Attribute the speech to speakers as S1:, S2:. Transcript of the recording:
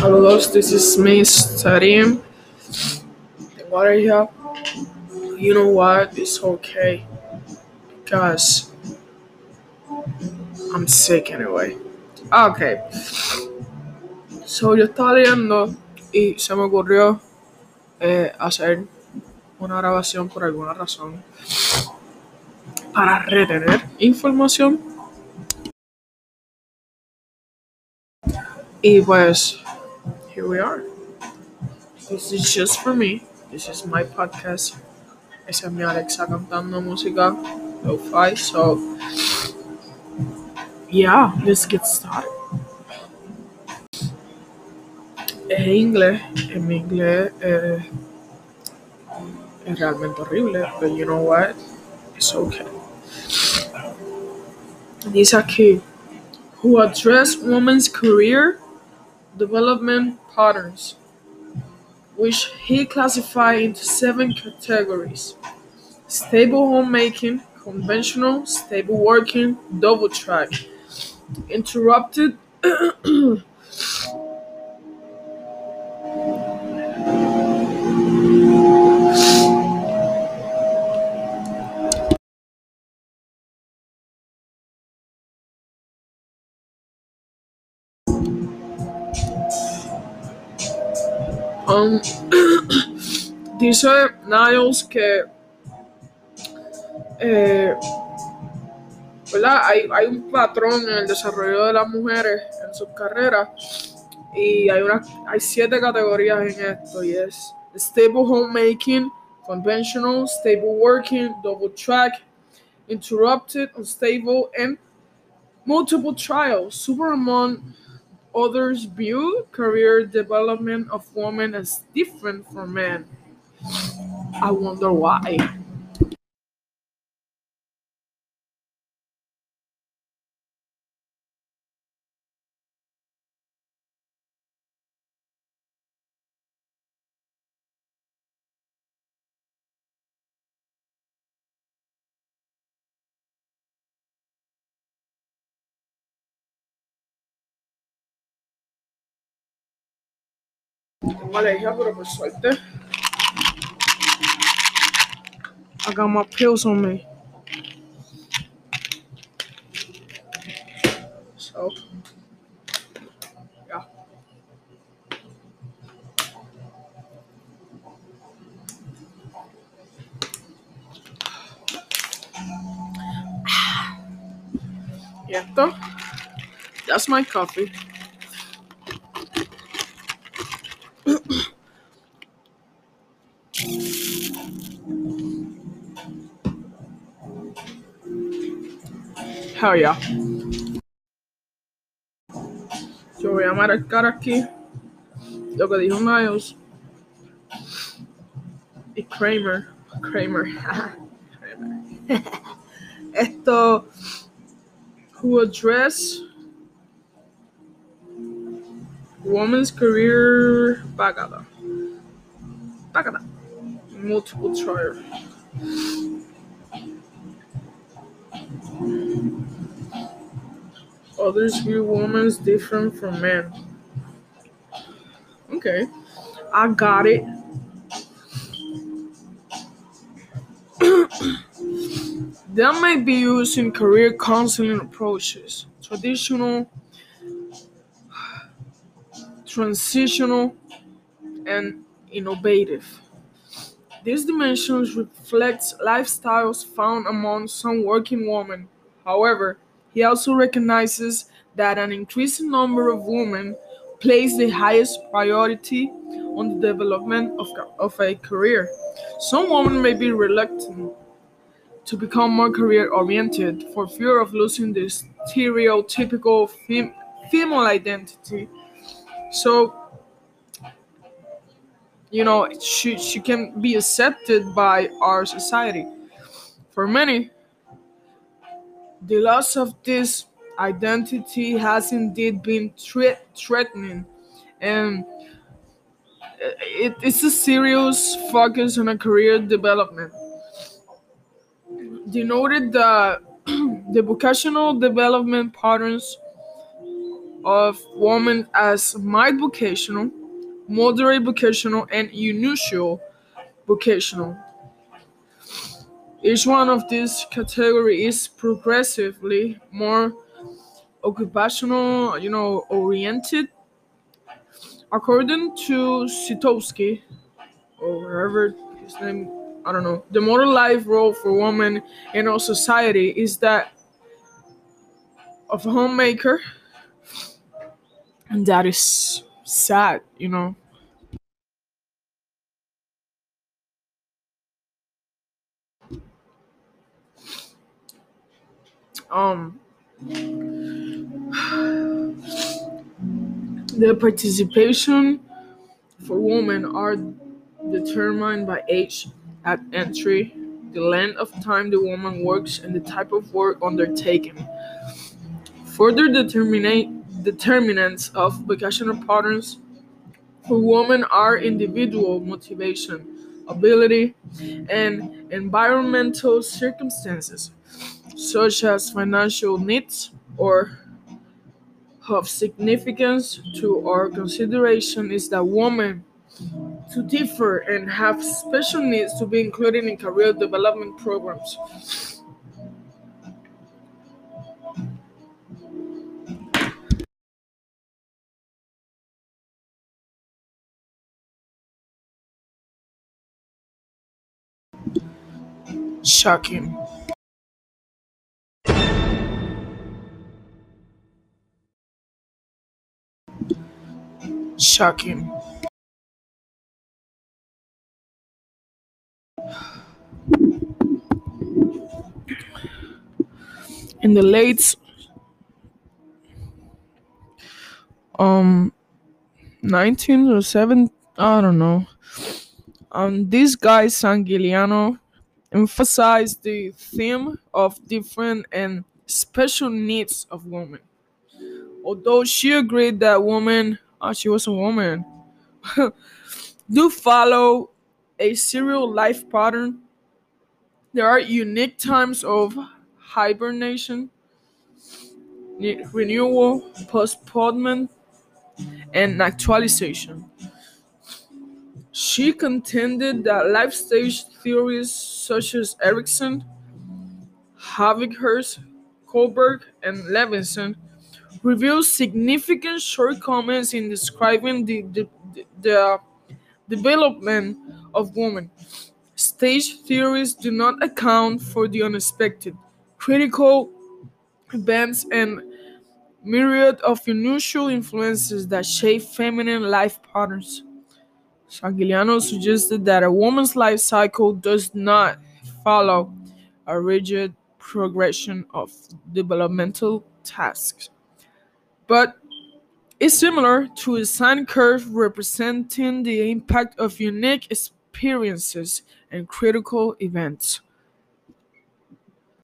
S1: Saludos, this is me studying. Tengo alergia. You know what? It's okay. Because I'm sick anyway. Okay. So yo estaba leyendo y se me ocurrió eh, hacer una grabación por alguna razón para retener información. Y was here we are. This is just for me. This is my podcast. Esa es mi Alexa cantando música lo-fi. So, yeah, let's get started. Es inglés. En mi inglés eh, es realmente horrible. But you know what? It's okay. Dice aquí, who address women's career development patterns, which he classified into seven categories stable homemaking, conventional, stable working, double track, interrupted. Um, dice Niles que eh. Hay, un patrón en el desarrollo de las mujeres en sus carreras y hay, una, siete categorías en esto y es stable homemaking, conventional, stable working, double track, interrupted, unstable, and multiple trials. Super among others view career development of women as different from men. I wonder why. Suerte. I got my pills on me. So, yeah. Y esto, that's my coffee. Yeah. Yo voy a marcar aquí lo que dijo Niles y Kramer. Kramer. Kramer. Esto, who address woman's career pagada. Pagada. Multiple trial. Others view women different from men. Okay, I got it. that may be used in career counseling approaches, traditional, transitional, and innovative. These dimensions reflect lifestyles found among some working women. However, he also recognizes that an increasing number of women place the highest priority on the development of, of a career. Some women may be reluctant to become more career oriented for fear of losing this stereotypical fem- female identity. So, you know, she, she can be accepted by our society. For many, the loss of this identity has indeed been thre- threatening, and uh, it's a serious focus on a career development. Denoted the uh, the vocational development patterns of women as mild vocational, moderate vocational, and unusual vocational. Each one of these categories is progressively more occupational, you know, oriented. According to Zytowski, or whatever his name, I don't know, the modern life role for women in our society is that of a homemaker, and that is sad, you know. Um, the participation for women are determined by age at entry, the length of time the woman works, and the type of work undertaken. Further determinants of vocational patterns for women are individual motivation, ability, and environmental circumstances, such as financial needs or of significance to our consideration is that women to differ and have special needs to be included in career development programs. Shocking. Shocking. In the late um 19 or 7 I don't know. Um this guy Sangiuliano emphasized the theme of different and special needs of women. Although she agreed that women, oh, she was a woman, do follow a serial life pattern, there are unique times of hibernation, renewal, postponement, and actualization. She contended that life stage theories such as Erikson, Havighurst, Kohlberg, and Levinson reveal significant shortcomings in describing the, the, the development of women. Stage theories do not account for the unexpected, critical events and myriad of unusual influences that shape feminine life patterns. Sangiuliano suggested that a woman's life cycle does not follow a rigid progression of developmental tasks, but is similar to a sine curve representing the impact of unique experiences and critical events.